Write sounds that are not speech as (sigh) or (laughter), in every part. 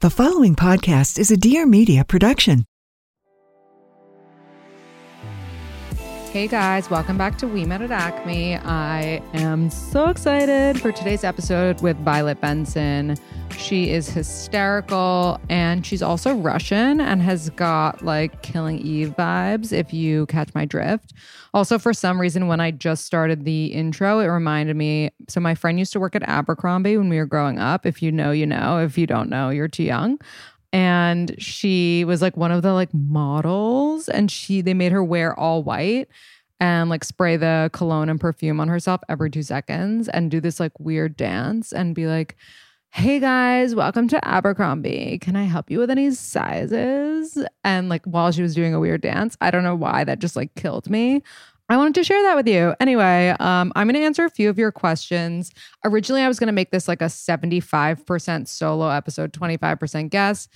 The following podcast is a Dear Media production. Hey guys, welcome back to We Met at Acme. I am so excited for today's episode with Violet Benson. She is hysterical and she's also Russian and has got like Killing Eve vibes, if you catch my drift. Also, for some reason, when I just started the intro, it reminded me. So, my friend used to work at Abercrombie when we were growing up. If you know, you know. If you don't know, you're too young and she was like one of the like models and she they made her wear all white and like spray the cologne and perfume on herself every 2 seconds and do this like weird dance and be like hey guys welcome to abercrombie can i help you with any sizes and like while she was doing a weird dance i don't know why that just like killed me I wanted to share that with you. Anyway, um, I'm going to answer a few of your questions. Originally, I was going to make this like a 75% solo episode, 25% guest.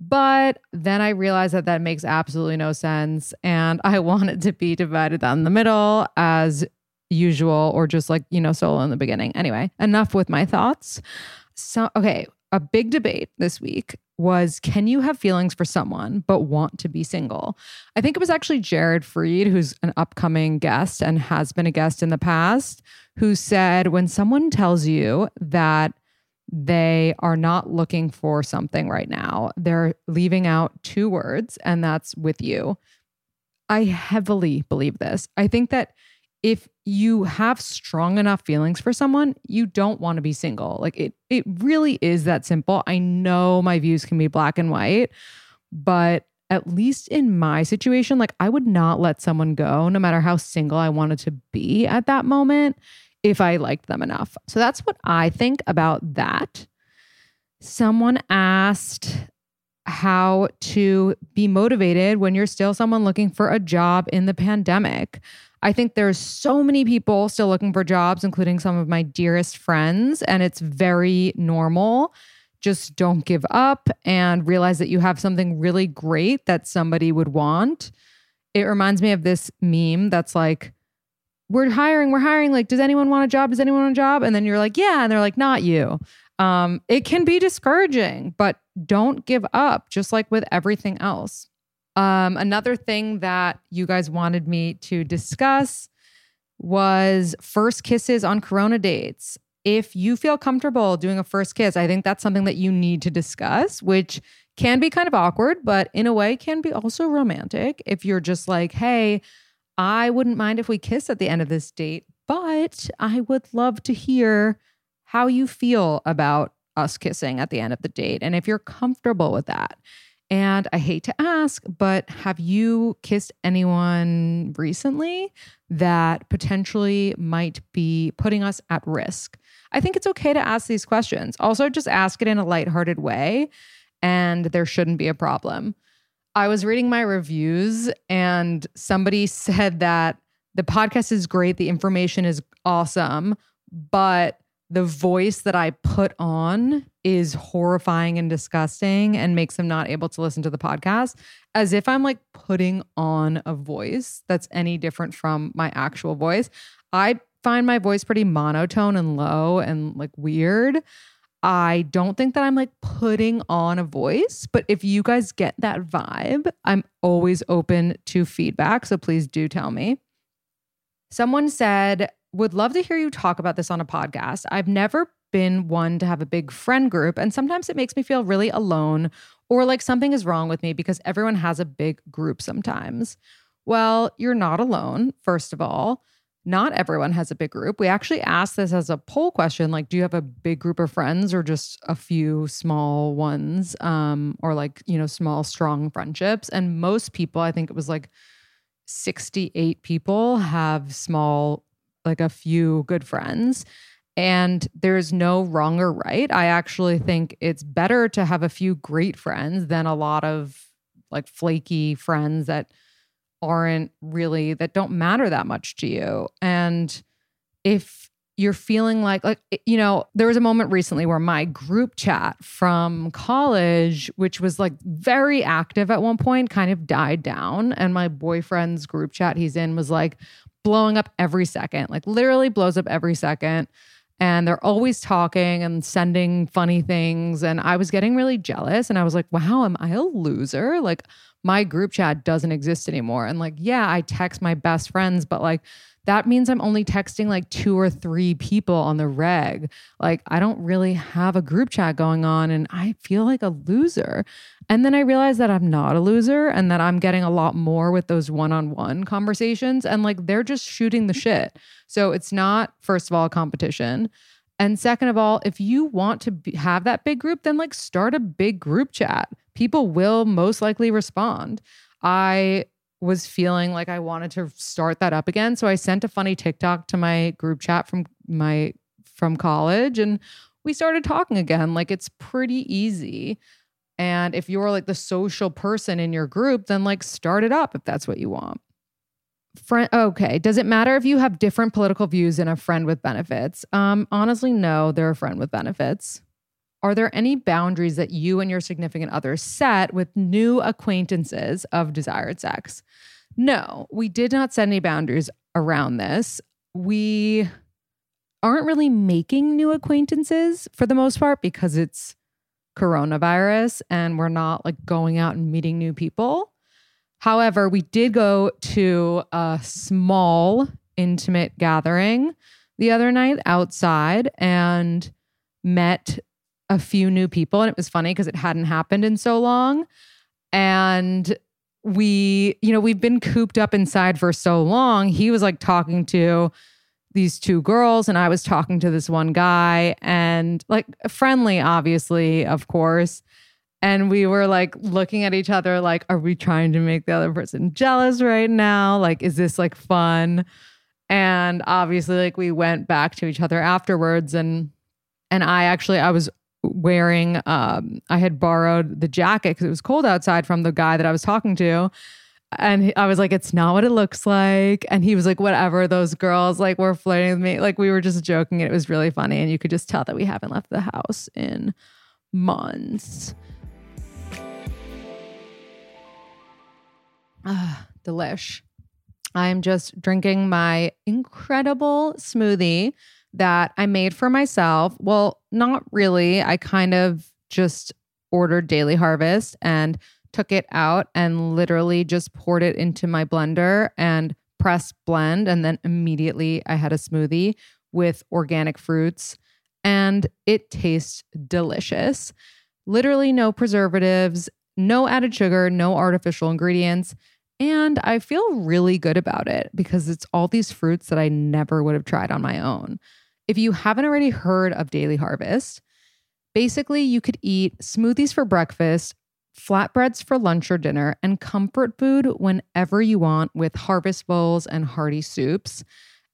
But then I realized that that makes absolutely no sense. And I (laughs) want it to be divided down the middle as usual, or just like, you know, solo in the beginning. Anyway, enough with my thoughts. So, okay, a big debate this week was can you have feelings for someone but want to be single? I think it was actually Jared Freid, who's an upcoming guest and has been a guest in the past, who said when someone tells you that they are not looking for something right now, they're leaving out two words, and that's with you. I heavily believe this. I think that if you have strong enough feelings for someone, you don't want to be single. Like it it really is that simple. I know my views can be black and white, but at least in my situation, like I would not let someone go no matter how single I wanted to be at that moment if I liked them enough. So that's what I think about that. Someone asked how to be motivated when you're still someone looking for a job in the pandemic. I think there's so many people still looking for jobs, including some of my dearest friends, and it's very normal. Just don't give up and realize that you have something really great that somebody would want. It reminds me of this meme that's like, we're hiring, we're hiring. Like, does anyone want a job? Does anyone want a job? And then you're like, yeah. And they're like, not you. Um, it can be discouraging, but don't give up, just like with everything else. Um, another thing that you guys wanted me to discuss was first kisses on Corona dates. If you feel comfortable doing a first kiss, I think that's something that you need to discuss, which can be kind of awkward, but in a way can be also romantic. If you're just like, hey, I wouldn't mind if we kiss at the end of this date, but I would love to hear how you feel about us kissing at the end of the date. And if you're comfortable with that. And I hate to ask, but have you kissed anyone recently that potentially might be putting us at risk? I think it's okay to ask these questions. Also, just ask it in a lighthearted way, and there shouldn't be a problem. I was reading my reviews, and somebody (laughs) said that the podcast is great, the information is awesome, but the voice that I put on is horrifying and disgusting and makes them not able to listen to the podcast as if I'm like putting on a voice that's any different from my actual voice. I find my voice pretty monotone and low and like weird. I don't think that I'm like putting on a voice, but if you guys get that vibe, I'm always open to feedback. So please do tell me. Someone said, would love to hear you talk about this on a podcast. I've never been one to have a big friend group, and sometimes it makes me feel really alone or like something is wrong with me because everyone has a big group sometimes. Well, you're not alone, first of all. Not everyone has a big group. We actually asked this as a poll question like, do you have a big group of friends or just a few small ones um, or like, you know, small, strong friendships? And most people, I think it was like 68 people, have small, like a few good friends. And there's no wrong or right. I actually think it's better to have a few great friends than a lot of like flaky friends that aren't really, that don't matter that much to you. And if you're feeling like like you know there was a moment recently where my group chat from college which was like very active at one point kind of died down and my boyfriend's group chat he's in was like blowing up every second like literally blows up every second and they're always talking and sending funny things. And i was getting really jealous and i was like wow am i a loser? Like my group chat doesn't exist anymore. And like yeah i text my best friends but like that means i'm only texting like two or three people on the reg like i don't really have a group chat going on and i feel like a loser and then i realized that i'm not a loser and that i'm getting a lot more with those one-on-one conversations and like they're just shooting the shit so it's not, first of all, a competition. And second of all, if you want to be, have that big group, then like start a big group chat. People will most likely respond. I was feeling like I wanted to start that up again. So I sent a funny TikTok to my group chat from my from college and we started talking again. Like it's pretty easy. And if you're like the social person in your group, then like start it up if that's what you want friend okay does it matter if you have different political views and a friend with benefits um honestly no they're a friend with benefits are there any boundaries that you and your significant other set with new acquaintances of desired sex? No we did not set any boundaries around this. We aren't really making new acquaintances for the most part because it's coronavirus and we're not like going out and meeting new people. However, we did go to a small, intimate gathering the other night outside and met a few new people. And it was funny because it hadn't happened in so long. And we, you know, we've been cooped up inside for so long. He was like talking to these two girls, and I was talking to this one guy, and like friendly, obviously, of course and we were like looking at each other like are we trying to make the other person jealous right now like is this like fun and obviously like we went back to each other afterwards and and i actually i was wearing um i had borrowed the jacket because it was cold outside from the guy that i was talking to and I was like, it's not what it looks like. And he was like, whatever, those girls like were flirting with me. Like we were just joking. And it was really funny. And you could just tell that we haven't left the house in months. Ah, delish. I'm just drinking my incredible smoothie that I made for myself. Well, not really. I kind of just ordered Daily Harvest and took it out and literally just poured it into my blender and press blend. And then immediately I had a smoothie with organic fruits and it tastes delicious. Literally no preservatives, no added sugar, no artificial ingredients. And I feel really good about it because it's all these fruits that I never would have tried on my own. If you haven't already heard of Daily Harvest, basically you could eat smoothies for breakfast, flatbreads for lunch or dinner, and comfort food whenever you want with harvest bowls and hearty soups.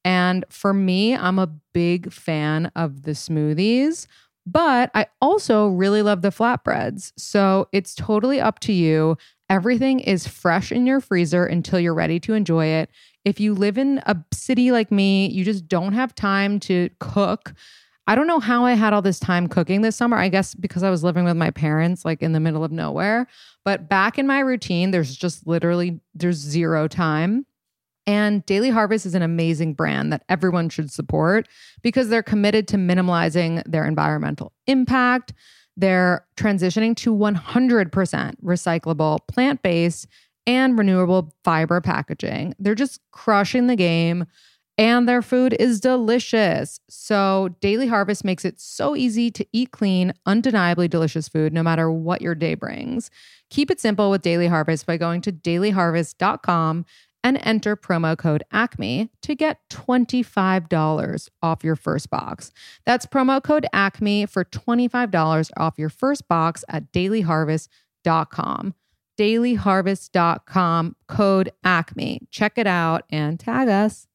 And for me, I'm a big fan of the smoothies, but I also really love the flatbreads. So it's totally up to you. Everything is fresh in your freezer until you're ready to enjoy it. If you live in a city like me, you just don't have time to cook. I don't know how I had all this time cooking this summer. I guess because I was living with my parents like in the middle of nowhere. But back in my routine, there's just literally there's zero time. And Daily Harvest is an amazing brand that everyone should support because they're committed to minimizing their environmental impact. They're transitioning to 100% recyclable, plant based, and renewable fiber packaging. They're just crushing the game. And their food is delicious. So, Daily Harvest makes it so easy to eat clean, undeniably delicious food no matter what your day brings. Keep it simple with Daily Harvest by going to dailyharvest.com and enter promo code ACME to get $25 off your first box. That's promo code ACME for $25 off your first box at dailyharvest.com. Dailyharvest.com, code ACME. Check it out and tag us.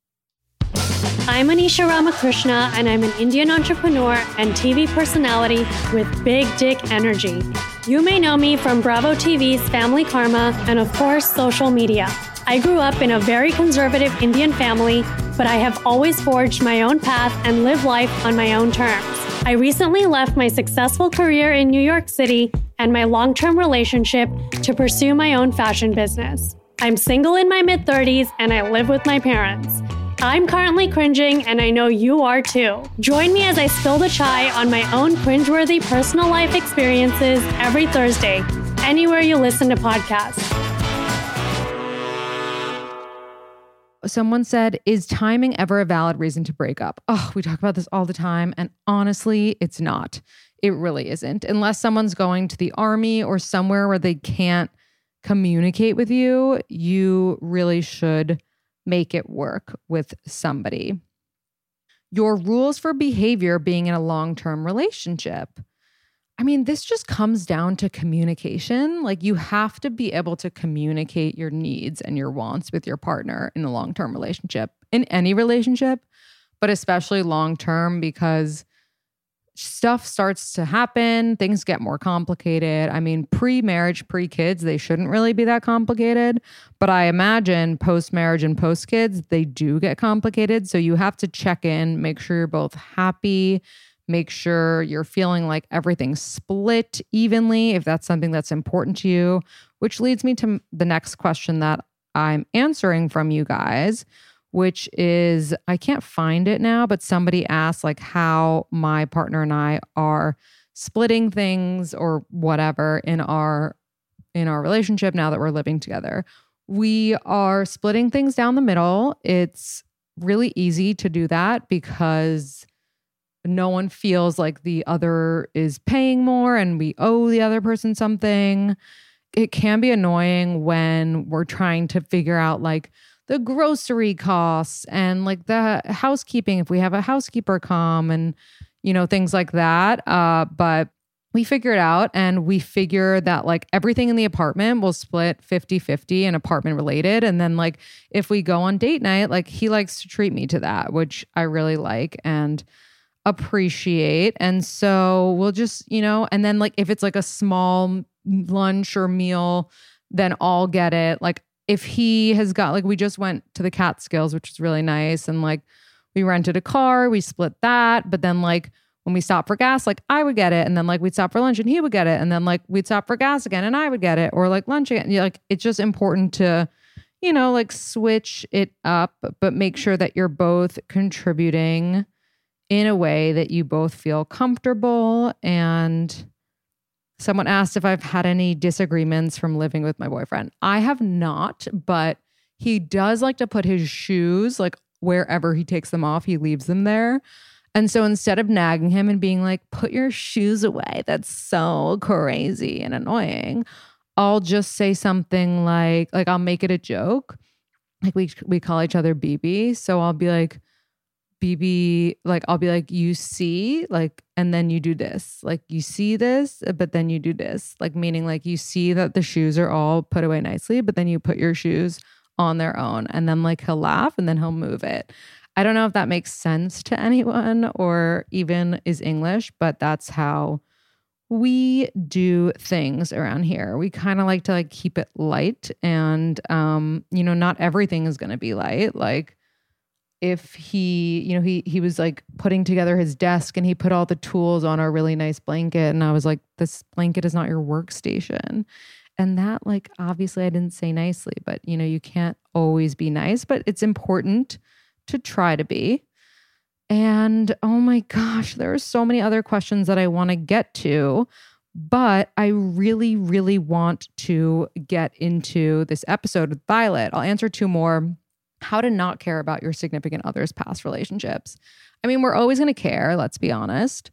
I'm Anisha Ramakrishna, and I'm an Indian entrepreneur and TV personality with big dick energy. You may know me from Bravo TV's Family Karma and, of course, social media. I grew up in a very conservative Indian family, but I have always forged my own path and live life on my own terms. I recently left my successful career in New York City and my long term relationship to pursue my own fashion business. I'm single in my mid 30s and I live with my parents. I'm currently cringing, and I know you are too. Join me as I spill the chai on my own cringeworthy personal life experiences every Thursday, anywhere you listen to podcasts. Someone said, Is timing ever a valid reason to break up? Oh, we talk about this all the time. And honestly, it's not. It really isn't. Unless someone's going to the army or somewhere where they can't communicate with you, you really should make it work with somebody. Your rules for behavior being in a long term relationship. I mean, this just comes down to communication. Like, you have to be able to communicate your needs and your wants with your partner in a long term relationship, in any relationship, but especially long term because stuff starts to happen, things get more complicated. I mean, pre marriage, pre kids, they shouldn't really be that complicated. But I imagine post marriage and post kids, they do get complicated. So you have to check in, make sure you're both happy, make sure you're feeling like everything's split evenly, if that's something that's important to you. Which leads me to the next question that I'm answering from you guys which is I can't find it now, but somebody asked like how my partner and I are splitting things or whatever in our in our relationship now that we're living together. We are splitting things down the middle. It's really easy to do that because no one feels like the other is paying more and we owe the other person something. It can be annoying when we're trying to figure out like the grocery costs and like the housekeeping if we have a housekeeper come and you know things like that uh but we figure it out and we figure that like everything in the apartment will split 50-50 and apartment related and then like if we go on date night like he likes to treat me to that which i really like and appreciate and so we'll just you know and then like if it's like a small lunch or meal then I'll get it. Like if he has got like we just went to the Catskills, which is really nice, and like we rented a car, we split that, but then like when we stopped for gas, like I would get it, and then like we'd stop for lunch and he would get it, and then like we'd stop for gas again and I would get it, or like lunch again. Yeah, like it's just important to, you know, like switch it up, but make sure that you're both contributing in a way that you both feel comfortable and Someone asked if I've had any disagreements from living with my boyfriend. I have not, but he does like to put his shoes like wherever he takes them off, he leaves them there. And so instead of nagging him and being like, put your shoes away, that's so crazy and annoying, I'll just say something like, like I'll make it a joke. Like we we call each other BB. So I'll be like, BB, like I'll be like, you see, like, and then you do this. Like you see this, but then you do this. Like meaning like you see that the shoes are all put away nicely, but then you put your shoes on their own. And then like he'll laugh and then he'll move it. I don't know if that makes sense to anyone or even is English, but that's how we do things around here. We kind of like to like keep it light and um you know not everything is going to be light. Like if he, you know, he he was like putting together his desk and he put all the tools on a really nice blanket and I was like this blanket is not your workstation. And that like obviously I didn't say nicely, but you know, you can't always be nice, but it's important to try to be. And oh my gosh, there are so many other questions that I want to get to, but I really really want to get into this episode with Violet. I'll answer two more how to not care about your significant other's past relationships. I mean, we're always going to care, let's be honest,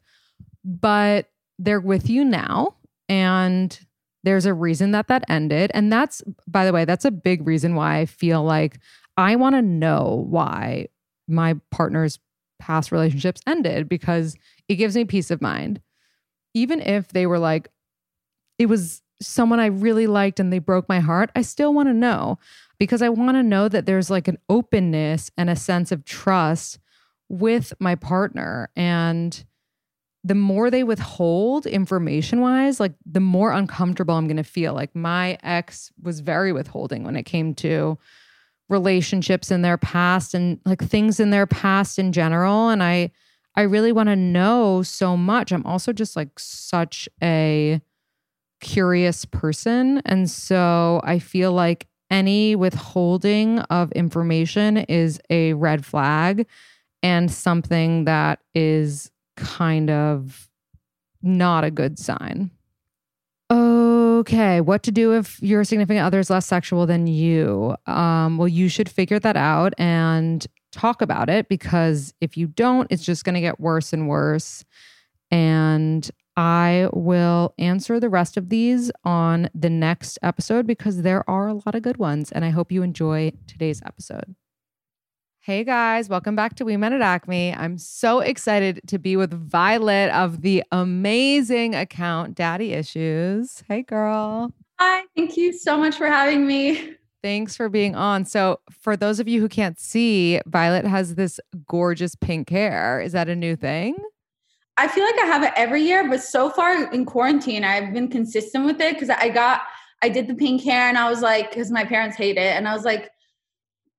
but they're with you now and there's a reason that that ended. And that's, by the way, that's a big reason why I feel like I want to know why my partner's past relationships ended because it gives me peace of mind. Even if they were like, it was someone I really liked and they broke my heart, I still want to know because I want to know that there's like an openness and a sense of trust with my partner. And the more they withhold information wise, like the more uncomfortable I'm going to feel. Like my ex was very withholding when it came to relationships in their past and like things in their past in general. And I, I really want to know so much. I'm also just like such a curious person. And so I feel like any withholding of information is a red flag and something that is kind of not a good sign. Okay, what to do if your significant other is less sexual than you? Um, well, you should figure that out and talk about it because if you don't, it's just going to get worse and worse. And I will answer the rest of these on the next episode because there are a lot of good ones. And I hope you enjoy today's episode. Hey guys, welcome back to We Met at Acme. I'm so excited to be with Violet of the amazing account Daddy Issues. Hey girl. Hi, thank you so much for having me. Thanks for being on. So, for those of you who can't see, Violet has this gorgeous pink hair. Is that a new thing? I feel like I have it every year, but so far in quarantine, I've been consistent with it because I got, I did the pink hair and I was like, because my parents hate it. And I was like,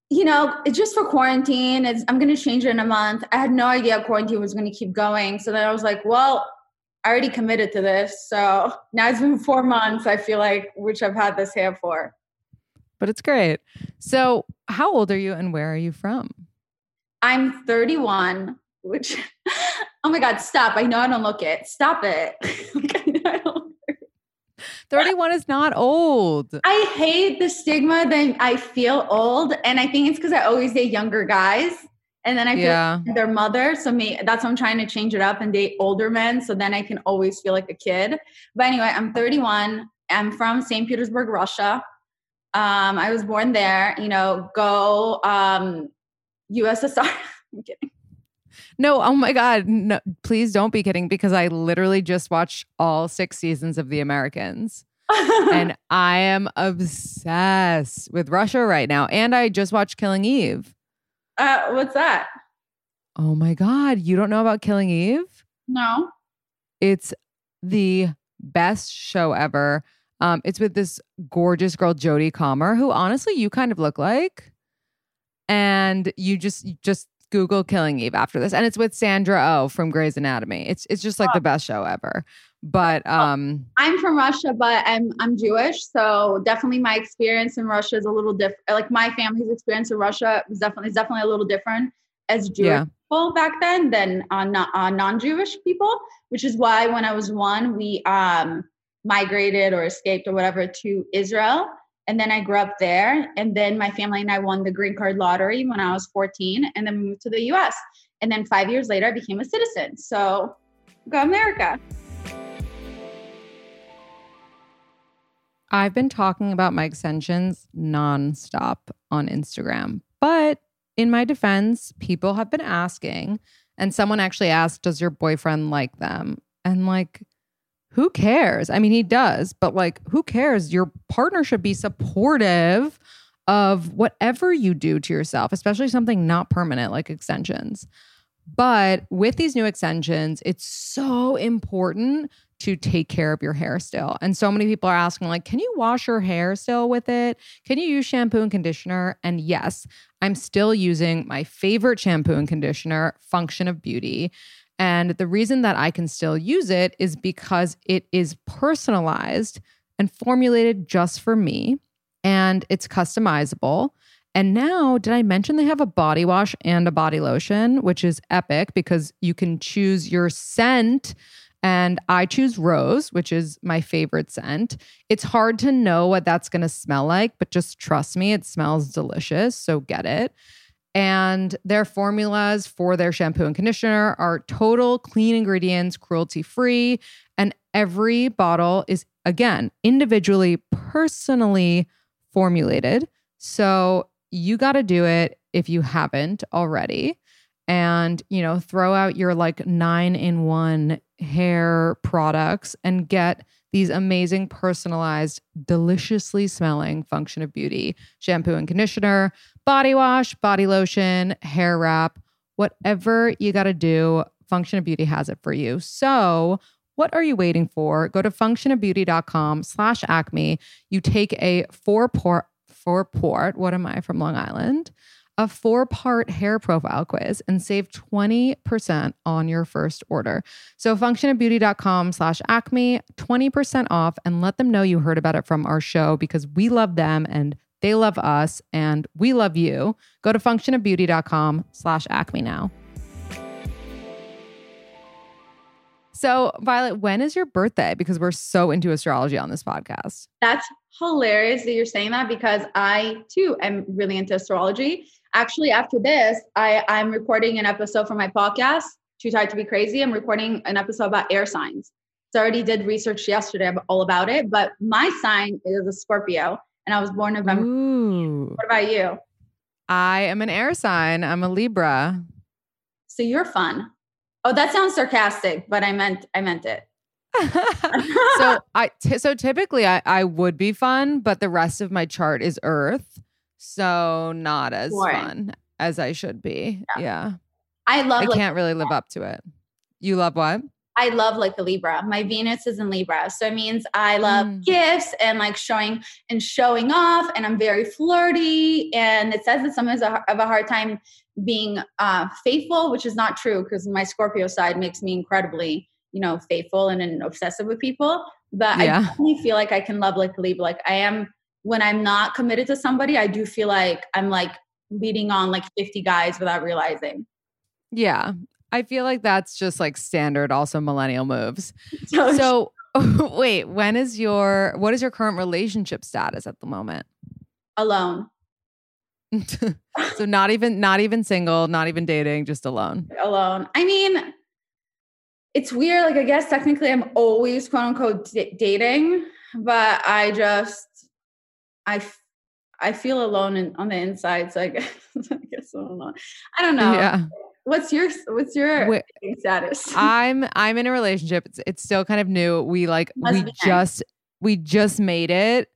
you know, it's just for quarantine. It's, I'm going to change it in a month. I had no idea quarantine was going to keep going. So then I was like, well, I already committed to this. So now it's been four months, I feel like, which I've had this hair for. But it's great. So, how old are you and where are you from? I'm 31, which, (laughs) oh my God, stop. I know I don't look it. Stop (laughs) it. 31 is not old. I hate the stigma that I feel old. And I think it's because I always date younger guys. And then I feel yeah. like their mother. So me, that's why I'm trying to change it up and date older men. So then I can always feel like a kid. But anyway, I'm 31. I'm from St. Petersburg, Russia. Um, I was born there, you know, go um, USSR. (laughs) I'm kidding. No, oh my God. No, please don't be kidding because I literally just watched all six seasons of The Americans. and (laughs) I am obsessed with Russia right now. And I just watched Killing Eve. Uh, what's that? Oh my God. You don't know about Killing Eve? No. It's the best show ever. Um, it's with this gorgeous girl, Jodie Comer, who honestly you kind of look like. And you just just Google Killing Eve after this, and it's with Sandra O oh from Grey's Anatomy. It's it's just like oh. the best show ever. But oh, um, I'm from Russia, but I'm I'm Jewish, so definitely my experience in Russia is a little different. Like my family's experience in Russia was definitely is definitely a little different as Jewish yeah. people back then than on uh, uh, non-Jewish people. Which is why when I was one, we um, migrated or escaped or whatever to Israel and then I grew up there. And then my family and I won the green card lottery when I was 14. And then moved to the US. And then five years later, I became a citizen. So go America. I've been talking about my extensions nonstop on Instagram. But in my defense, people have been asking, and someone actually asked, Does your boyfriend like them? And like, who cares? I mean, he does, but like, who cares? Your partner should be supportive of whatever you do to yourself, especially something not permanent like extensions. But with these new extensions, it's so important to take care of your hair still. And so many people are asking, like, can you wash your hair still with it? Can you use shampoo and conditioner? And yes, I'm still using my favorite shampoo and conditioner, Function of Beauty. And the reason that I can still use it is because it is personalized and formulated just for me and it's customizable. And now, did I mention they have a body wash and a body lotion, which is epic because you can choose your scent And I choose rose, which is my favorite scent. It's hard to know what that's going to smell like, but just trust me, it smells delicious. So get it. And their formulas for their shampoo and conditioner are total clean ingredients, cruelty free. And every bottle is, again, individually, personally formulated. So you got to do it if you haven't already. And, you know, throw out your like nine in one hair products and get these amazing personalized, deliciously smelling function of beauty shampoo and conditioner, body wash, body lotion, hair wrap, whatever you got to do. Function of Beauty has it for you. So, what are you waiting for? Go to functionofbeauty.com slash acme. You take a four port, four port, what am I from Long Island? a four part hair profile quiz and save 20% on your first order. So functionofbeauty.com slash acme, 20% off, and let them know you heard about it from our show because we love them and they love us and we love you. Go to functionofbeauty.com slash acme now. So, Violet, when is your birthday? Because we're so into astrology on this podcast. That's hilarious that you're saying that because I too am really into astrology actually after this i i'm recording an episode for my podcast too tired to be crazy i'm recording an episode about air signs so i already did research yesterday all about it but my sign is a scorpio and i was born november Ooh. what about you i am an air sign i'm a libra so you're fun oh that sounds sarcastic but i meant i meant it (laughs) so I t- so typically I, I would be fun, but the rest of my chart is Earth. So not as Boring. fun as I should be. Yeah. yeah. I love I like, can't really live up to it. You love what? I love like the Libra. My Venus is in Libra. So it means I love mm. gifts and like showing and showing off and I'm very flirty and it says that sometimes I have a hard time being uh, faithful, which is not true because my Scorpio side makes me incredibly, you know, faithful and, and obsessive with people. But yeah. I definitely feel like I can love like Libra. Like I am when I'm not committed to somebody, I do feel like I'm like leading on like 50 guys without realizing. Yeah. I feel like that's just like standard also millennial moves. (laughs) Oh, so, (laughs) wait, when is your what is your current relationship status at the moment? Alone. (laughs) so not even not even single, not even dating, just alone. Alone. I mean, it's weird like I guess technically I'm always quote unquote d- dating, but I just I I feel alone in, on the inside. So I guess, I guess I don't know. I don't know. Yeah. What's your What's your Wait, status? (laughs) I'm I'm in a relationship. It's it's still kind of new. We like Must we just we just made it.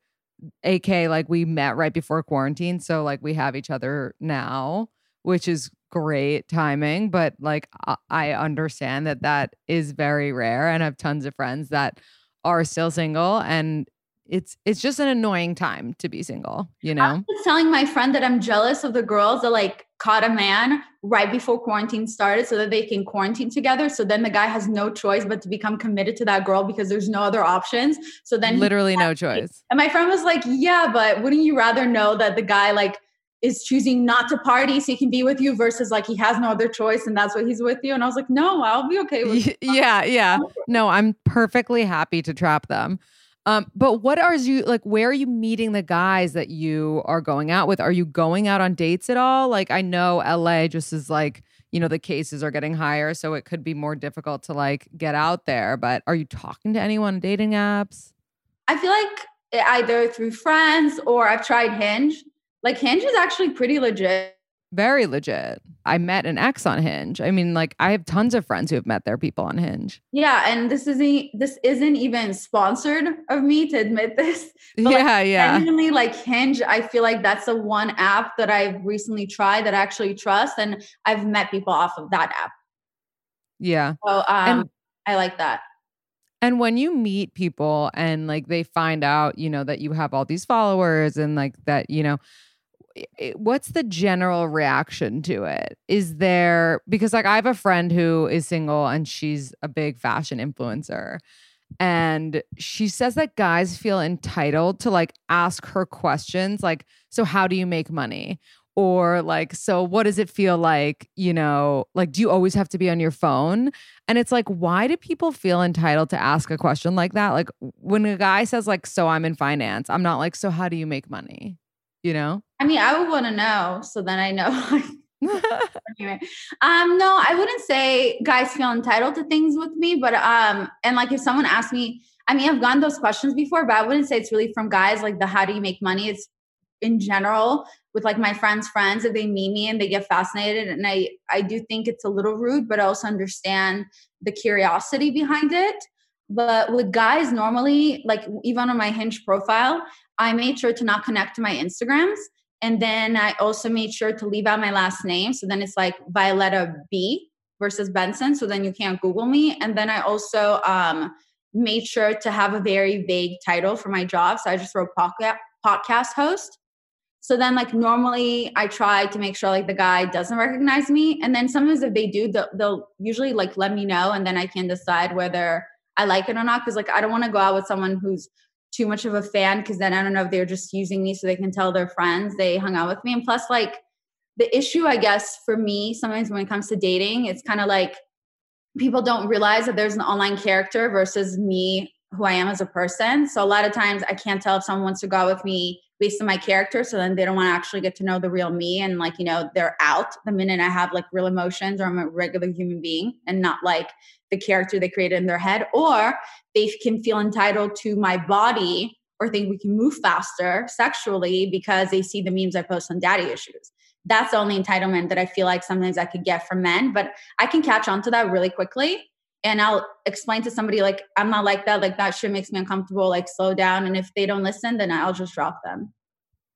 AK like we met right before quarantine, so like we have each other now, which is great timing. But like I understand that that is very rare, and I have tons of friends that are still single and it's it's just an annoying time to be single, you know. I was telling my friend that I'm jealous of the girls that like caught a man right before quarantine started so that they can quarantine together. So then the guy has no choice but to become committed to that girl because there's no other options. So then literally no choice. And my friend was like, "Yeah, but wouldn't you rather know that the guy like is choosing not to party so he can be with you versus like he has no other choice and that's why he's with you?" And I was like, "No, I'll be okay with." (laughs) Yeah, yeah. (laughs) No, I'm perfectly happy to trap them. Um, but what are you like? Where are you meeting the guys that you are going out with? Are you going out on dates at all? Like, I know LA just is like, you know, the cases are getting higher, so it could be more difficult to like get out there. But are you talking to anyone on dating apps? I feel like either through friends or I've tried Hinge. Like, Hinge is actually pretty legit. Very legit. I met an ex on Hinge. I mean, like I have tons of friends who have met their people on Hinge. Yeah, and this isn't this isn't even sponsored of me to admit this. yeah, like, yeah. Genuinely, like Hinge, I feel like that's the one app that I've recently tried that I actually trust, and I've met people off of that app. Yeah. So um, and, I like that. And when you meet people and like they find out, you know, that you have all these followers and like that, you know, what's the general reaction to it? Is there because like I have a friend who is single and she's a big fashion influencer and she says that guys feel entitled to like ask her questions like so how do you make money? or like so what does it feel like you know like do you always have to be on your phone and it's like why do people feel entitled to ask a question like that like when a guy says like so i'm in finance i'm not like so how do you make money you know i mean i would want to know so then i know. (laughs) (laughs) Anyway um no i wouldn't say guys feel entitled to things with me but um and like if someone asked me i mean i've gotten those questions before but i wouldn't say it's really from guys like the how do you make money? It's in general with like my friends friends if they meet me and they get fascinated and i i do think it's a little rude but i also understand the curiosity behind it. But with guys normally like even on my hinge profile i made sure to not connect to my instagrams and then i also made sure to leave out my last name. So then it's like violetta b versus benson. So then you can't google me. And then i also um made sure to have a very vague title for my job. So i just wrote podcast host. So then, like normally, I try to make sure like the guy doesn't recognize me, and then sometimes if they do, they'll, they'll usually like let me know, and then I can decide whether I like it or not. Because like I don't want to go out with someone who's too much of a fan, because then I don't know if they're just using me so they can tell their friends they hung out with me. And plus, like the issue, I guess, for me sometimes when it comes to dating, it's kind of like people don't realize that there's an online character versus me, who I am as a person. So a lot of times I can't tell if someone wants to go out with me based on my character so then they don't want to actually get to know the real me and like you know they're out the minute i have like real emotions or i'm a regular human being and not like the character they created in their head or they can feel entitled to my body or think we can move faster sexually because they see the memes i post on daddy issues that's the only entitlement that i feel like sometimes i could get from men but i can catch on to that really quickly and I'll explain to somebody like I'm not like that, like that shit makes me uncomfortable, like slow down. And if they don't listen, then I'll just drop them.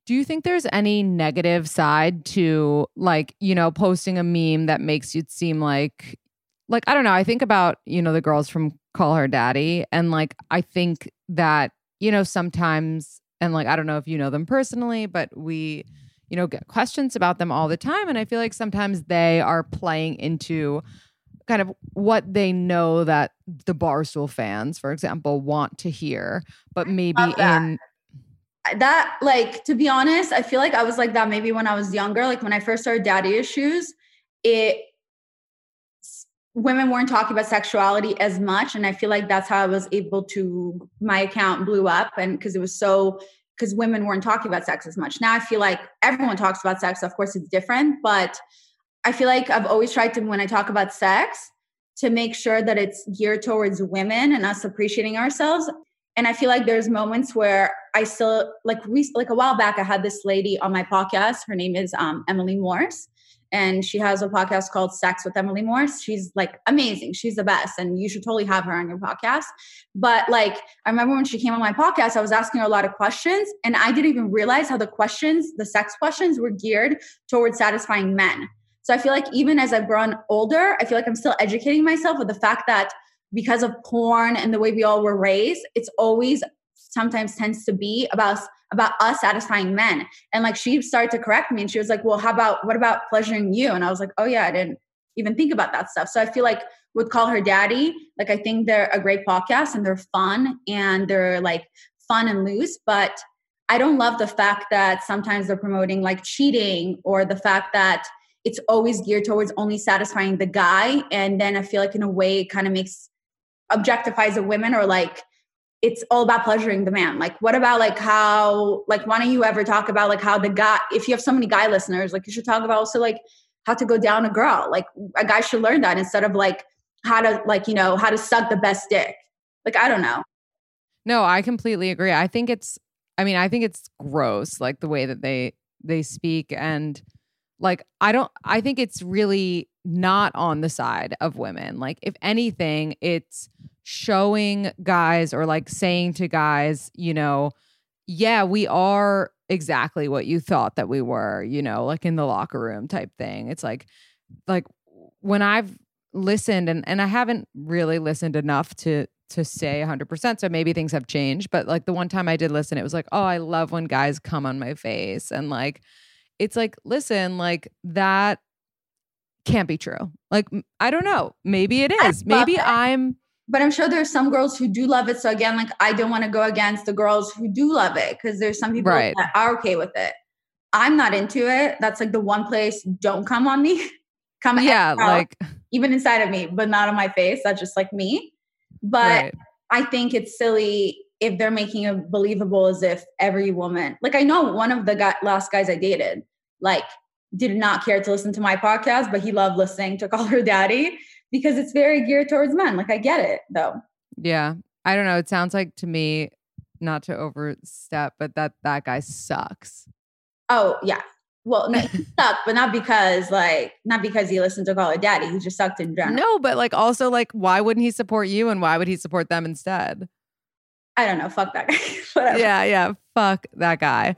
Do you think there's any negative side to like, you know, posting a meme that makes you seem like like I don't know, I think about, you know, the girls from Call Her Daddy and like I think that, you know, sometimes and like I don't know if you know them personally, but we you know, get questions about them all the time and I feel like sometimes they are playing into kind of what they know that the Barstool fans, for example, want to hear, but maybe in that like to be honest, I feel like I was like that maybe when I was younger. Like when I first started daddy issues, it women weren't talking about sexuality as much. And I feel like that's how I was able to my account blew up and because it was so because women weren't talking about sex as much. Now I feel like everyone talks about sex. Of course, it's different, but I feel like I've always tried to, when I talk about sex, to make sure that it's geared towards women and us appreciating ourselves. And I feel like there's moments where I still like we like a while back I had this lady on my podcast. Her name is um, Emily Morse, and she has a podcast called Sex with Emily Morse. She's like amazing. She's the best, and you should totally have her on your podcast. But like I remember when she came on my podcast, I was asking her a lot of questions, and I didn't even realize how the questions, the sex questions, were geared towards satisfying men. So I feel like even as I've grown older, I feel like I'm still educating myself with the fact that because of porn and the way we all were raised, it's always sometimes tends to be about about us satisfying men. And like she started to correct me and she was like, "Well, how about what about pleasuring you?" And I was like, "Oh yeah, I didn't even think about that stuff." So I feel like would call her daddy. Like I think they're a great podcast and they're fun and they're like fun and loose, but I don't love the fact that sometimes they're promoting like cheating or the fact that it's always geared towards only satisfying the guy. And then i feel like in a way it kind of makes objectifies the women or like it's all about pleasuring the man. Like what about like how like why don't you ever talk about like how the guy if you have so many guy listeners like you should talk about also like how to go down a girl. Like a guy should learn that instead of like how to like you know how to suck the best dick. Like i don't know. No i completely agree. I think it's i mean i think it's gross like the way that they they speak. And like, I don't, I think it's really not on the side of women. Like, if anything, it's showing guys or like saying to guys, you know, yeah, we are exactly what you thought that we were, you know, like in the locker room type thing. It's like, like when I've listened and and I haven't really listened enough to to say 100% so maybe things have changed but like the one time I did listen it was like oh I love when guys come on my face and like it's like, listen, like that can't be true. Like, I don't know. Maybe it is. Maybe it. I'm. But I'm sure there's some girls who do love it. So again, like I don't want to go against the girls who do love it because there's some people right. that are okay with it. I'm not into it. That's like the one place don't come on me. (laughs) come yeah, like (laughs) even inside of me, but not on my face. That's just like me. But right. I think it's silly if they're making it believable as if every woman, like I know one of the guy, last guys I dated, like did not care to listen to my podcast, but he loved listening to (laughs) Call Her Daddy because it's very geared towards men. Like I get it though. Yeah. I don't know. It sounds like to me, not to overstep, but that that guy sucks. Oh yeah. Well, no, he (laughs) sucked, but not because like not because he listened to Call Her Daddy. He just sucked in general. No, but like also like why wouldn't he support you and why would he support them instead? I don't know. Fuck that guy. (laughs) yeah, yeah. Fuck that guy.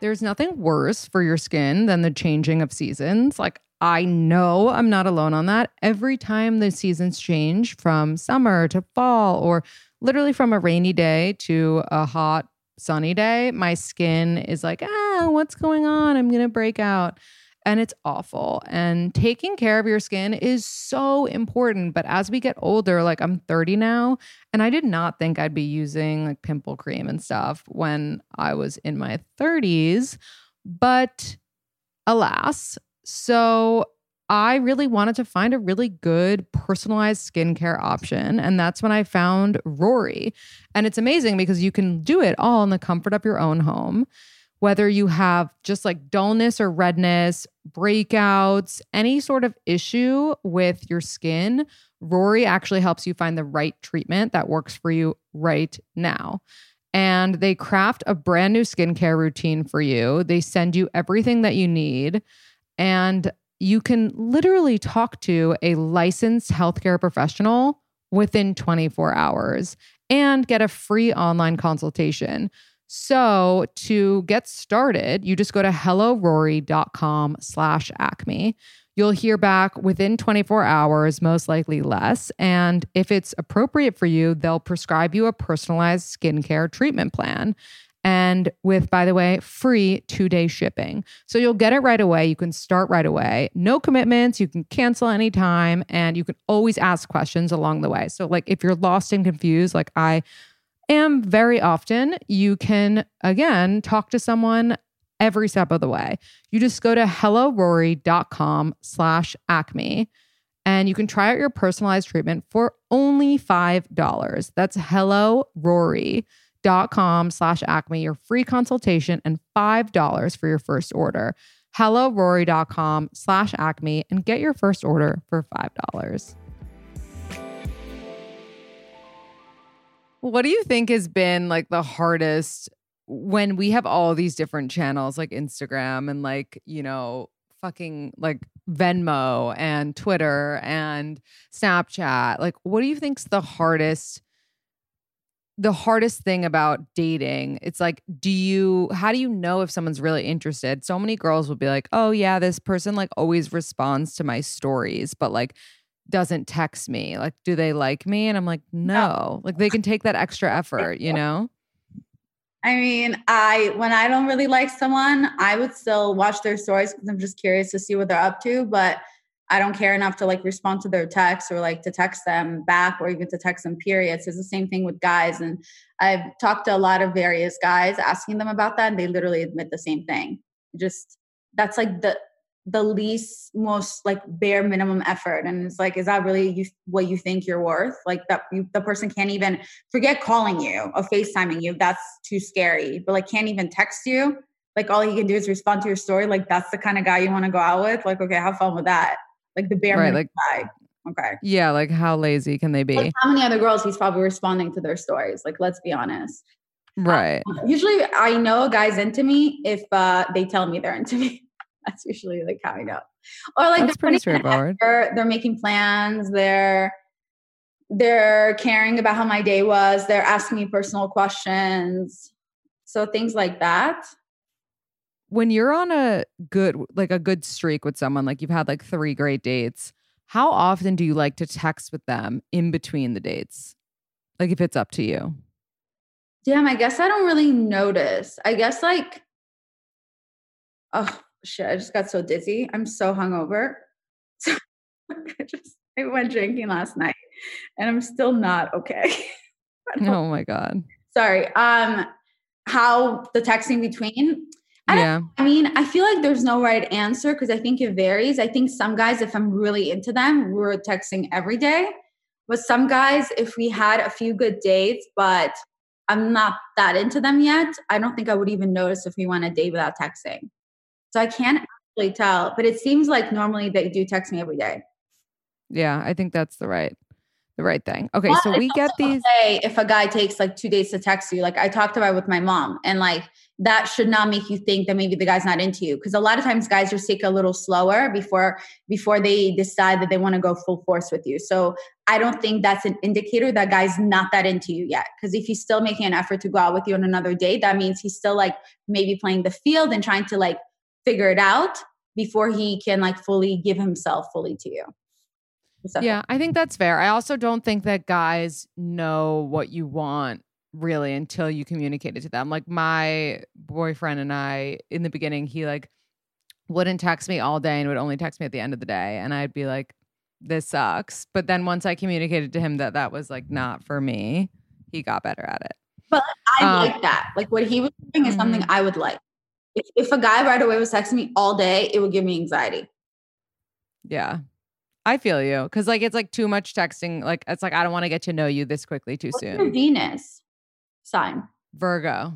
There's nothing worse for your skin than the changing of seasons. Like I know I'm not alone on that. Every time the seasons change from summer to fall, or literally from a rainy day to a hot, sunny day, my skin is like, ah, what's going on? I'm going to break out. And it's awful. And taking care of your skin is so important. But as we get older, like I'm 30 now, and I did not think I'd be using like pimple cream and stuff when I was in my 30s. But alas, so I really wanted to find a really good personalized skincare option. And that's when I found Rory. And it's amazing because you can do it all in the comfort of your own home. Whether you have just like dullness or redness, breakouts, any sort of issue with your skin, Rory actually helps you find the right treatment that works for you right now and they craft a brand new skincare routine for you. They send you everything that you need. And you can literally talk to a licensed healthcare professional within 24 hours and get a free online consultation. So to get started, you just go to hellorory.com slash acme. You'll hear back within 24 hours, most likely less. And if it's appropriate for you, they'll prescribe you a personalized skincare treatment plan and with, by the way, free two day shipping. So you'll get it right away. You can start right away. No commitments. You can cancel anytime and you can always ask questions along the way. So, like, if you're lost and confused, like I am very often, you can again talk to someone every step of the way. You just go to hellorory.com slash acme and you can try out your personalized treatment for only $5. That's hello Rory slash acme your free consultation and $5 for your first order hellorory.com slash acme and get your first order for $5 what do you think has been like the hardest when we have all these different channels like instagram and like you know fucking like venmo and twitter and snapchat? Like what do you think's the hardest the hardest thing about dating? It's like do you how do you know if someone's really interested? So many girls will be like oh yeah this person like always responds to my stories but like doesn't text me like do they like me and i'm like no, like they can take that extra effort you know i mean i when i don't really like someone i would still watch their stories because i'm just curious to see what they're up to but I don't care enough to like respond to their text or like to text them back or even to text them periods. It's the same thing with guys. And I've talked to a lot of various guys asking them about that and they literally admit the same thing. Just that's like the the least most like bare minimum effort and it's like is that really you, what you think you're worth like that you, the person can't even forget calling you or facetiming you that's too scary but like can't even text you like all he can do is respond to your story like that's the kind of guy you want to go out with like okay have fun with that like the bare right, like, guy. Okay. Yeah, like how lazy can they be? Like how many other girls he's probably responding to their stories? Like, let's be honest. Right. Um, usually, I know a guy's into me if uh, they tell me they're into me. That's usually like how I know. Or like That's pretty straightforward. They're, they're making plans. They're they're caring about how my day was. They're asking me personal questions. So things like that when you're on a good like a good streak with someone like you've had like three great dates how often do you like to text with them in between the dates like if it's up to you damn i guess i don't really notice i guess like oh shit i just got so dizzy i'm so hungover (laughs) i just i went drinking last night and i'm still not okay (laughs) oh my god sorry um how the texting between I yeah. I mean, I feel like there's no right answer because I think it varies. I think some guys, if I'm really into them, we're texting every day. But some guys, if we had a few good dates, but I'm not that into them yet, I don't think I would even notice if we went a date without texting. So I can't actually tell. But it seems like normally they do text me every day. Yeah, I think that's the right the right thing. Okay, but so we get these. Okay if a guy takes like two days to text you, like I talked about with my mom, and like that should not make you think that maybe the guy's not into you, because a lot of times guys just take a little slower before before they decide that they want to go full force with you. So I don't think that's an indicator that guy's not that into you yet. Because if he's still making an effort to go out with you on another date, that means he's still like maybe playing the field and trying to like figure it out before he can like fully give himself fully to you. Yeah, I think that's fair. I also don't think that guys know what you want really until you communicate it to them. Like my boyfriend and I in the beginning, he like wouldn't text me all day and would only text me at the end of the day and I'd be like this sucks. But then once I communicated to him that that was like not for me, he got better at it. But I um, like that. Like what he was doing is mm-hmm. something I would like. If, if a guy right away was texting me all day, it would give me anxiety. Yeah. I feel you because like it's like too much texting. Like it's like I don't want to get to know you this quickly too What's soon. Your Venus sign Virgo.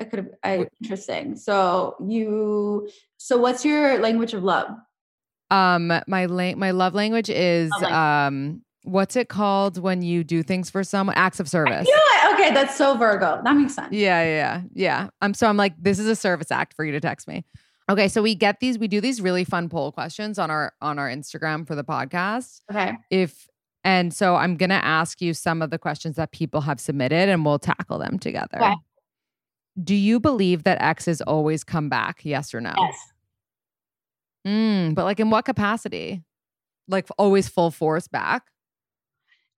It could have interesting. So you. So what's your language of love? Um, my la- my love language is love language. um, what's it called when you do things for someone? Acts of service. Yeah. Okay, that's so Virgo. That makes sense. Yeah, yeah, yeah. I'm so I'm like this is a service act for you to text me. Okay, so we get these, we do these really fun poll questions on our on our Instagram for the podcast. Okay. If and so I'm gonna ask you some of the questions that people have submitted and we'll tackle them together. Okay. Do you believe that exes always come back? Yes or no? Yes. Mm, but like in what capacity? Like always full force back?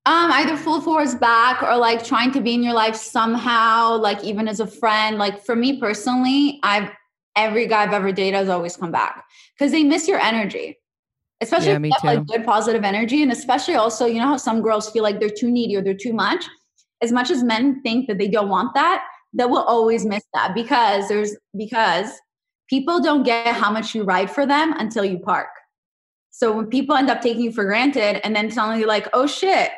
Um, either full force back or like trying to be in your life somehow, like even as a friend. Like for me personally, I've every guy I've ever dated has always come back because they miss your energy. Especially yeah, if you have like good positive energy. And especially also, you know how some girls feel like they're too needy or they're too much. As much as men think that they don't want that, they will always miss that because there's because people don't get how much you ride for them until you park. So when people end up taking you for granted and then suddenly like, oh shit,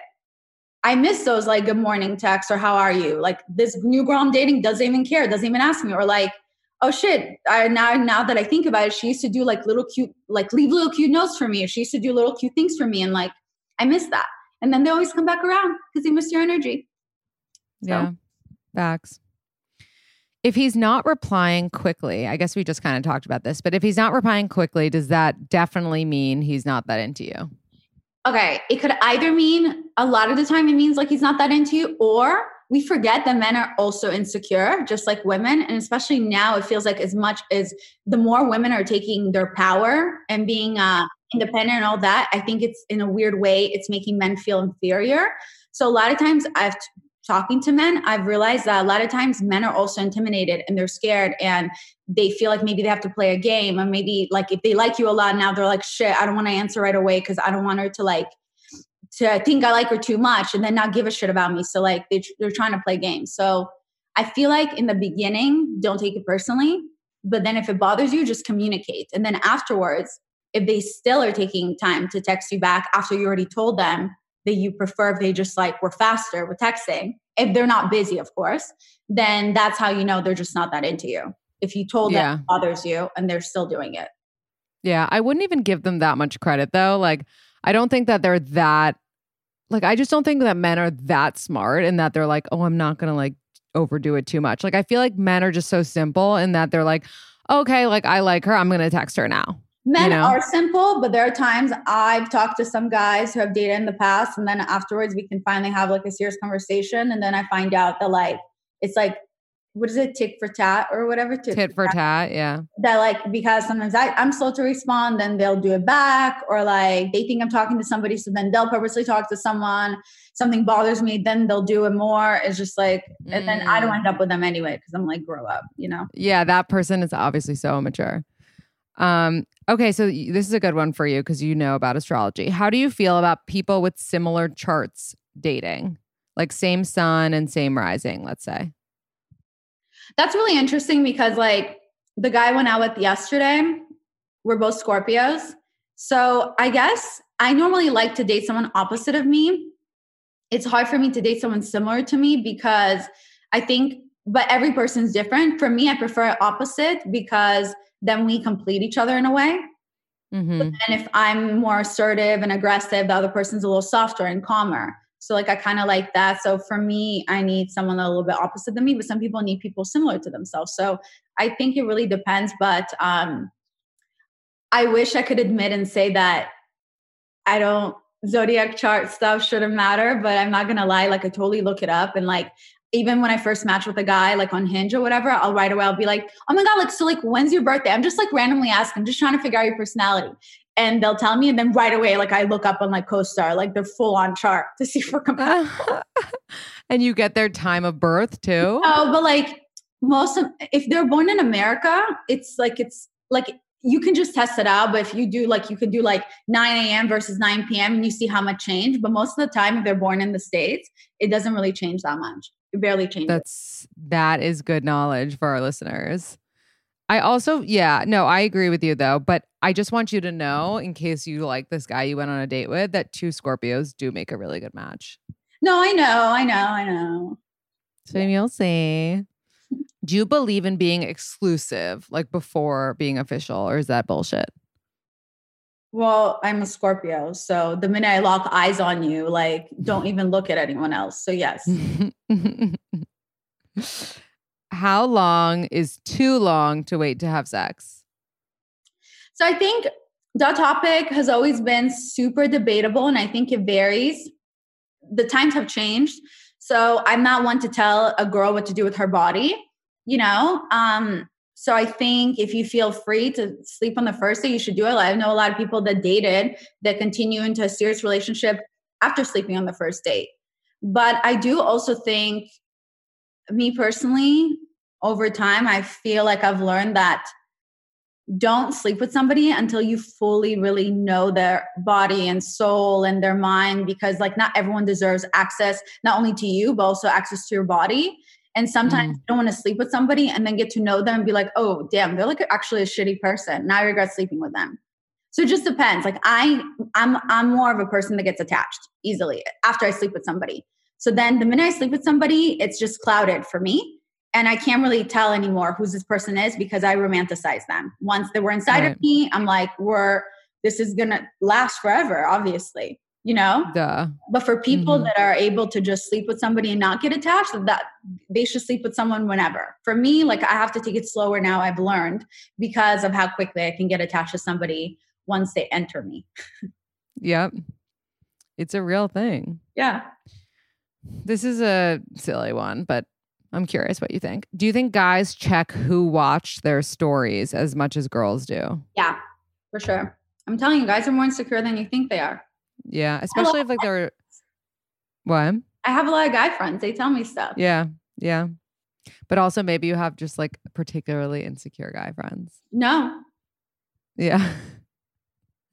I miss those like good morning texts or how are you? Like this new girl I'm dating doesn't even care, doesn't even ask me, or like oh shit I, now now that i think about it she used to do like little cute like leave little cute notes for me she used to do little cute things for me and like i miss that and then they always come back around because they miss your energy so. yeah facts if he's not replying quickly i guess we just kind of talked about this but if he's not replying quickly does that definitely mean he's not that into you okay it could either mean a lot of the time it means like he's not that into you or we forget that men are also insecure, just like women. And especially now, it feels like as much as the more women are taking their power and being uh, independent and all that, I think it's in a weird way, it's making men feel inferior. So a lot of times I've talking to men, I've realized that a lot of times men are also intimidated and they're scared and they feel like maybe they have to play a game. And maybe like if they like you a lot now, they're like, shit, I don't want to answer right away because I don't want her to like to think I like her too much and then not give a shit about me. So like they, they're trying to play games. So I feel like in the beginning, don't take it personally. But then if it bothers you, just communicate. And then afterwards, if they still are taking time to text you back after you already told them that you prefer if they just like were faster with texting, if they're not busy, of course, then that's how you know they're just not that into you. If you told yeah. them it bothers you and they're still doing it. Yeah, I wouldn't even give them that much credit though. Like I don't think that they're that like I just don't think that men are that smart and that they're like, "Oh, I'm not going to like overdo it too much." Like I feel like men are just so simple in that they're like, "Okay, like I like her, I'm going to text her now." Men you know? are simple, but there are times I've talked to some guys who have dated in the past and then afterwards we can finally have like a serious conversation and then I find out that like it's like what is it, tit for tat or whatever? Tit, tit for tat. tat, yeah. That like because sometimes I, I'm slow to respond, then they'll do it back, or like they think I'm talking to somebody, so then they'll purposely talk to someone. Something bothers me, then they'll do it more. It's just like, mm. and then I don't end up with them anyway because I'm like, grow up, you know? Yeah, that person is obviously so immature. Um, okay, so this is a good one for you because you know about astrology. How do you feel about people with similar charts dating, like same sun and same rising, let's say? That's really interesting because like the guy I went out with yesterday, we're both Scorpios. So I guess I normally like to date someone opposite of me. It's hard for me to date someone similar to me because I think, but every person's different. For me, I prefer opposite because then we complete each other in a way. Mm-hmm. And if I'm more assertive and aggressive, the other person's a little softer and calmer. So like I kind of like that. So for me, I need someone a little bit opposite than me, but some people need people similar to themselves. So I think it really depends. But um I wish I could admit and say that I don't zodiac chart stuff shouldn't matter, but I'm not gonna lie, like I totally look it up and like even when I first match with a guy, like on Hinge or whatever, I'll right away I'll be like, oh my God, like so like when's your birthday? I'm just like randomly asking, just trying to figure out your personality. And they'll tell me, and then right away, like I look up on like CoStar, like their full on chart to see if we're (laughs) compatible. and you get their time of birth too? Oh, but like most of if they're born in America, it's like it's like you can just test it out. But if you do like you could do like 9 a.m. versus 9 p.m. and you see how much change. But most of the time, if they're born in the States, it doesn't really change that much. It barely changes. That's that is good knowledge for our listeners. I also, yeah, no, I agree with you though, but I just want you to know, in case you like this guy you went on a date with, that two Scorpios do make a really good match. No, I know, I know, I know. So you'll see. Do you believe in being exclusive, like before being official, or is that bullshit? Well, I'm a Scorpio. So the minute I lock eyes on you, like, don't (laughs) even look at anyone else. So, yes. (laughs) How long is too long to wait to have sex? So, I think that topic has always been super debatable, and I think it varies. The times have changed. So, I'm not one to tell a girl what to do with her body you know um so i think if you feel free to sleep on the first day you should do it. I know a lot of people that dated that continue into a serious relationship after sleeping on the first date. But i do also think me personally over time i feel like i've learned that don't sleep with somebody until you fully really know their body and soul and their mind because like not everyone deserves access not only to you but also access to your body and sometimes mm. you don't want to sleep with somebody and then get to know them and be like, oh, damn, they're like actually a shitty person. Now I regret sleeping with them. So it just depends. Like I, I'm, I'm more of a person that gets attached easily after I sleep with somebody. So then the minute I sleep with somebody, it's just clouded for me. And I can't really tell anymore who this person is because I romanticize them. Once they were inside right. of me, I'm like, we're, this is going to last forever, obviously you know? Duh. but for people mm-hmm. that are able to just sleep with somebody and not get attached that they should sleep with someone whenever. For me like i have to take it slower now i've learned because of how quickly i can get attached to somebody once they enter me. Yep. It's a real thing. Yeah. This is a silly one but i'm curious what you think. Do you think guys check who watched their stories as much as girls do? Yeah for sure. I'm telling you guys are more insecure than you think they are yeah, especially if like they're what? I have a lot of guy friends. They tell me stuff. Yeah, yeah. But also maybe you have just like particularly insecure guy friends. No. Yeah.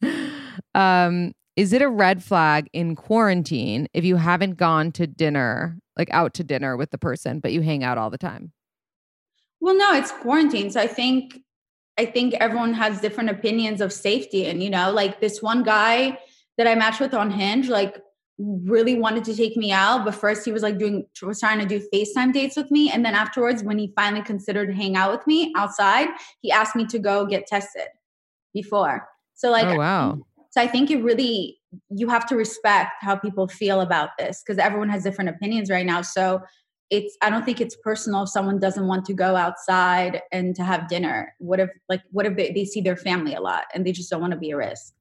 (laughs) um, is it a red flag in quarantine if you haven't gone to dinner, like out to dinner with the person, but you hang out all the time? Well, no, it's quarantine. So I think I think everyone has different opinions of safety. And you know, like this one guy that I matched with on Hinge, like really wanted to take me out. But first he was like doing was trying to do FaceTime dates with me. And then afterwards, when he finally considered hang out with me outside, he asked me to go get tested before. So like oh, wow. So I think it really you have to respect how people feel about this because everyone has different opinions right now. So it's I don't think it's personal if someone doesn't want to go outside and to have dinner. What if like what if they, they see their family a lot and they just don't want to be a risk?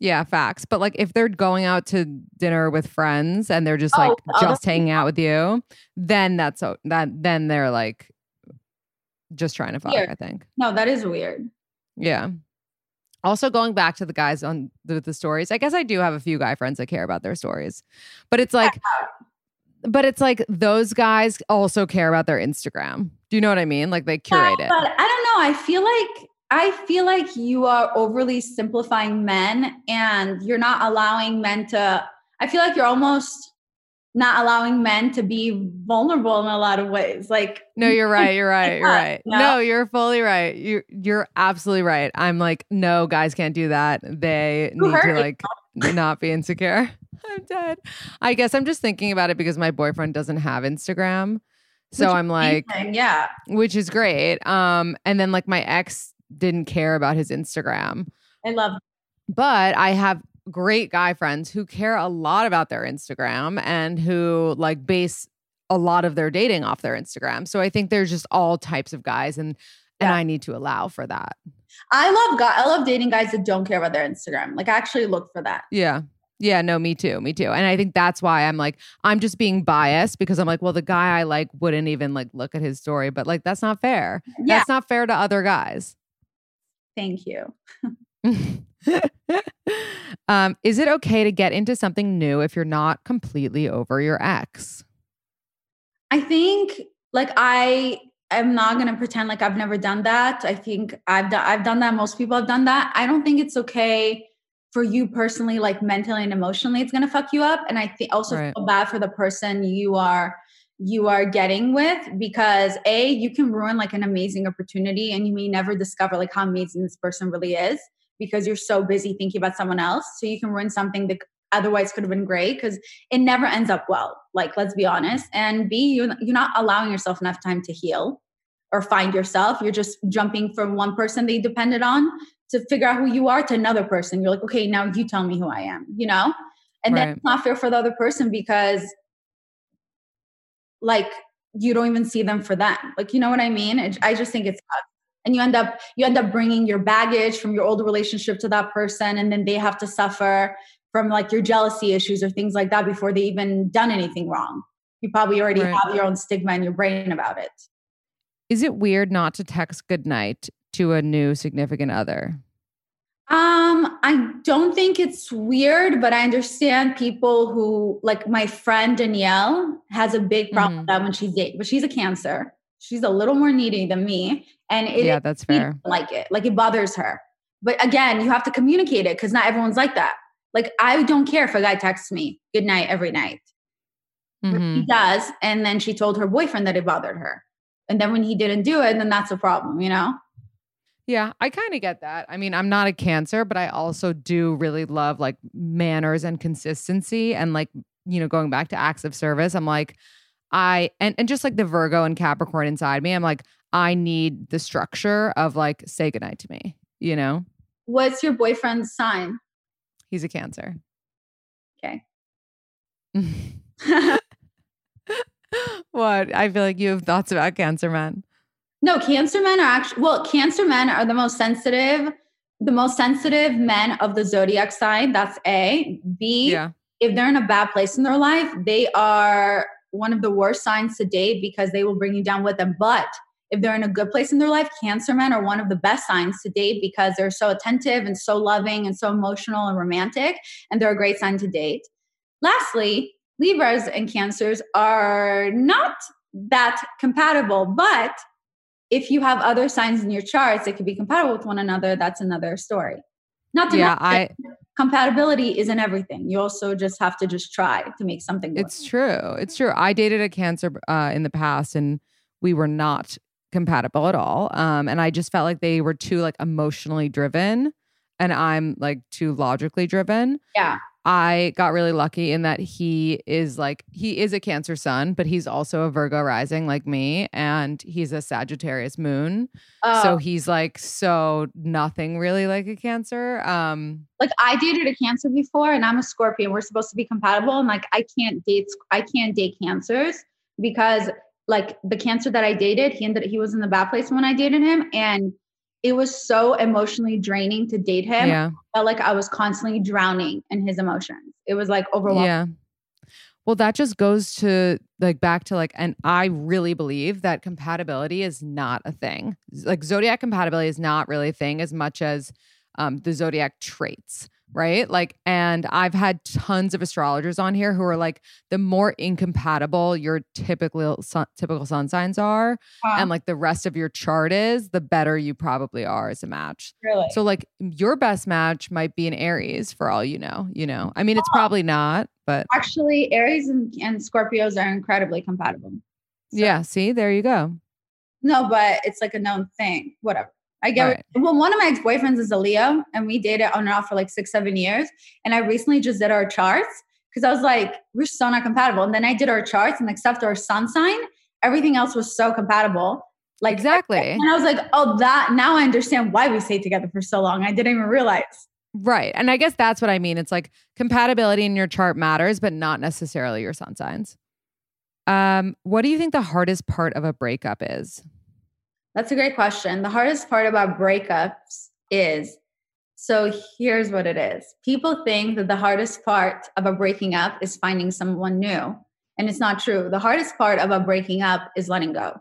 Yeah, facts. But like if they're going out to dinner with friends and they're just like oh, just oh. hanging out with you, then that's so that then they're like just trying to fuck, weird. I think. No, that is weird. Yeah. Also going back to the guys on the, the stories, I guess I do have a few guy friends that care about their stories. But it's like but it's like those guys also care about their Instagram. Do you know what I mean? Like they curate yeah, it. But I don't know. I feel like I feel like you are overly simplifying men and you're not allowing men to I feel like you're almost not allowing men to be vulnerable in a lot of ways. Like No, you're (laughs) right. You're right. You're right. No, you're fully right. You you're absolutely right. I'm like, no, guys can't do that. They need to like not be insecure. (laughs) I'm dead. I guess I'm just thinking about it because my boyfriend doesn't have Instagram. So Which I'm like, amazing, yeah. which is great. Um, and then like my ex didn't care about his Instagram. I love But I have great guy friends who care a lot about their Instagram and who like base a lot of their dating off their Instagram. So I think there's just all types of guys and and I need to allow for that. I love guy I love dating guys that don't care about their Instagram. Like I actually look for that. Yeah. Yeah, no, me too. Me too. And I think that's why I'm like, I'm just being biased because I'm like, well, the guy I like wouldn't even like look at his story, but like that's not fair. Yeah. That's not fair to other guys. Thank you. (laughs) (laughs) um, is it okay to get into something new if you're not completely over your ex? I think like I am not gonna pretend like I've never done that. I think I've done I've done that. Most people have done that. I don't think it's okay for you personally, like mentally and emotionally, it's gonna fuck you up. And I think also Right. feel bad for the person you are you are getting with because a you can ruin like an amazing opportunity and you may never discover like how amazing this person really is because you're so busy thinking about someone else. So you can ruin something that otherwise could have been great because it never ends up well like let's be honest. And b you're, you're not allowing yourself enough time to heal or find yourself. You're just jumping from one person that you depended on to figure out who you are to another person. You're like okay now you tell me who i am you know? And then it's not fair for the other person because like you don't even see them for them like you know what i mean It- i just think it's sucks. and you end up you end up bringing your baggage from your old relationship to that person and then they have to suffer from like your jealousy issues or things like that before they even done anything wrong you probably already Right. have your own stigma in your brain about it Is it weird not to text goodnight to a new significant other? Um, I don't think it's weird, but I understand people who like my friend Danielle has a big problem Mhm. with that when she's dating, but she's a cancer. She's a little more needy than me. And it yeah, that's fair. like it. Like it bothers her. But again, you have to communicate it because not everyone's like that. Like I don't care if a guy texts me good night every night. But Mhm. He does. And then she told her boyfriend that it bothered her. And then when he didn't do it, then that's a problem, you know? Yeah, I kind of get that. I mean, I'm not a cancer, but I also do really love like manners and consistency and like, you know, going back to acts of service. I'm like, I and and just like the Virgo and Capricorn inside me, I'm like, I need the structure of like say goodnight to me, you know? What's your boyfriend's sign? He's a cancer. Okay. (laughs) what? I feel like you have thoughts about cancer men. No, cancer men are actually well, cancer men are the most sensitive, the most sensitive men of the zodiac sign. That's A. B. Yeah. If they're in a bad place in their life, they are one of the worst signs to date because they will bring you down with them. But if they're in a good place in their life, cancer men are one of the best signs to date because they're so attentive and so loving and so emotional and romantic, and they're a great sign to date. Lastly, Libras and Cancers are not that compatible, but if you have other signs in your charts that could be compatible with one another, that's another story. Not to Yeah, I compatibility isn't everything. You also just have to just try to make something work. It's true. It's true. I dated a cancer uh, in the past, and we were not compatible at all. Um, and I just felt like they were too like emotionally driven, and I'm like too logically driven. yeah. I got really lucky in that he is like he is a Cancer sun, but he's also a Virgo rising like me, and he's a Sagittarius moon. Oh, So he's like so nothing really like a Cancer. Um, like I dated a cancer before and I'm a Scorpion. We're supposed to be compatible. And like I can't date I can't date cancers because like the cancer that I dated, he ended he was in the bad place when I dated him. And it was so emotionally draining to date him. yeah. I felt like I was constantly drowning in his emotions. It was like overwhelming. Yeah. Well, that just goes to like back to like, and I really believe that compatibility is not a thing. Like zodiac compatibility is not really a thing as much as um, the zodiac traits, right? Like, and I've had tons of astrologers on here who are like, the more incompatible your typical sun, typical sun signs are, Wow. and like the rest of your chart is, the better you probably are as a match. really. So like your best match might be an Aries for all you know, you know. I mean, it's probably not, but actually, Aries and, and Scorpios are incredibly compatible. So. Yeah, see, there you go. No, but it's like a known thing. Whatever. I get right. well. One of my ex boyfriends is a Leo, and we dated on and off for like six, seven years. And I recently just did our charts because I was like, we're so not compatible. And then I did our charts, and except our sun sign, everything else was so compatible. Like exactly. And I was like, oh, that now I understand why we stayed together for so long. I didn't even realize. Right. And I guess that's what I mean. It's like compatibility in your chart matters, but not necessarily your sun signs. Um, what do you think the hardest part of a breakup is? That's a great question. The hardest part about breakups is so here's what it is. People think that the hardest part of a breaking up is finding someone new. And it's not true. The hardest part of a breaking up is letting go.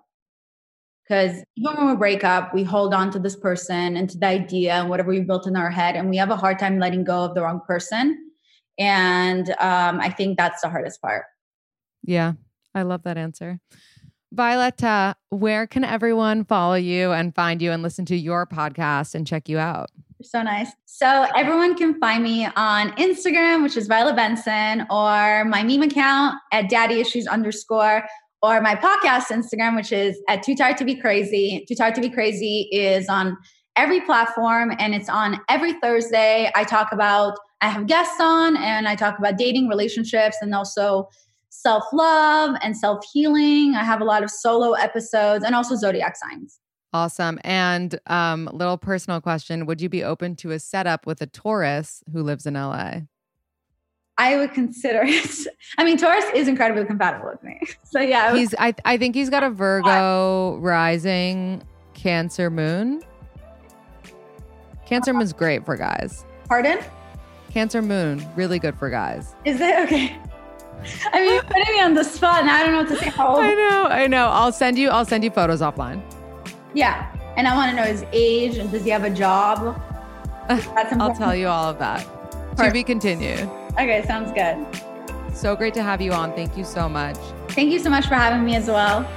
Because even when we break up, we hold on to this person and to the idea and whatever we built in our head, and we have a hard time letting go of the wrong person. And um, I think that's the hardest part. Yeah, I love that answer. Violetta, where can everyone follow you and find you and listen to your podcast and check you out? so nice. So everyone can find me on Instagram, which is Violet Benson, or my meme account at daddy issues underscore, or my podcast Instagram, which is at Too Tired to Be Crazy. Too Tired to Be Crazy is on every platform and it's on every Thursday. I talk about, I have guests on and I talk about dating, relationships, and also self love and self healing. I have a lot of solo episodes and also zodiac signs. Awesome. And um, little personal question: Would you be open to a setup with a Taurus who lives in LA? I would consider it. I mean, Taurus is incredibly compatible with me. (laughs) So yeah, he's. I I think he's got a Virgo rising, Cancer moon. Cancer moon's great for guys. Pardon? Cancer moon, really good for guys. Is it okay? I mean, you're putting me on the spot, and I don't know what to say. (laughs) I know, I know. I'll send you. I'll send you photos offline. Yeah. And I want to know his age and does he have a job? (laughs) I'll tell you all of that. Perfect. To be continued. Okay, sounds good. So great to have you on. Thank you so much. Thank you so much for having me as well.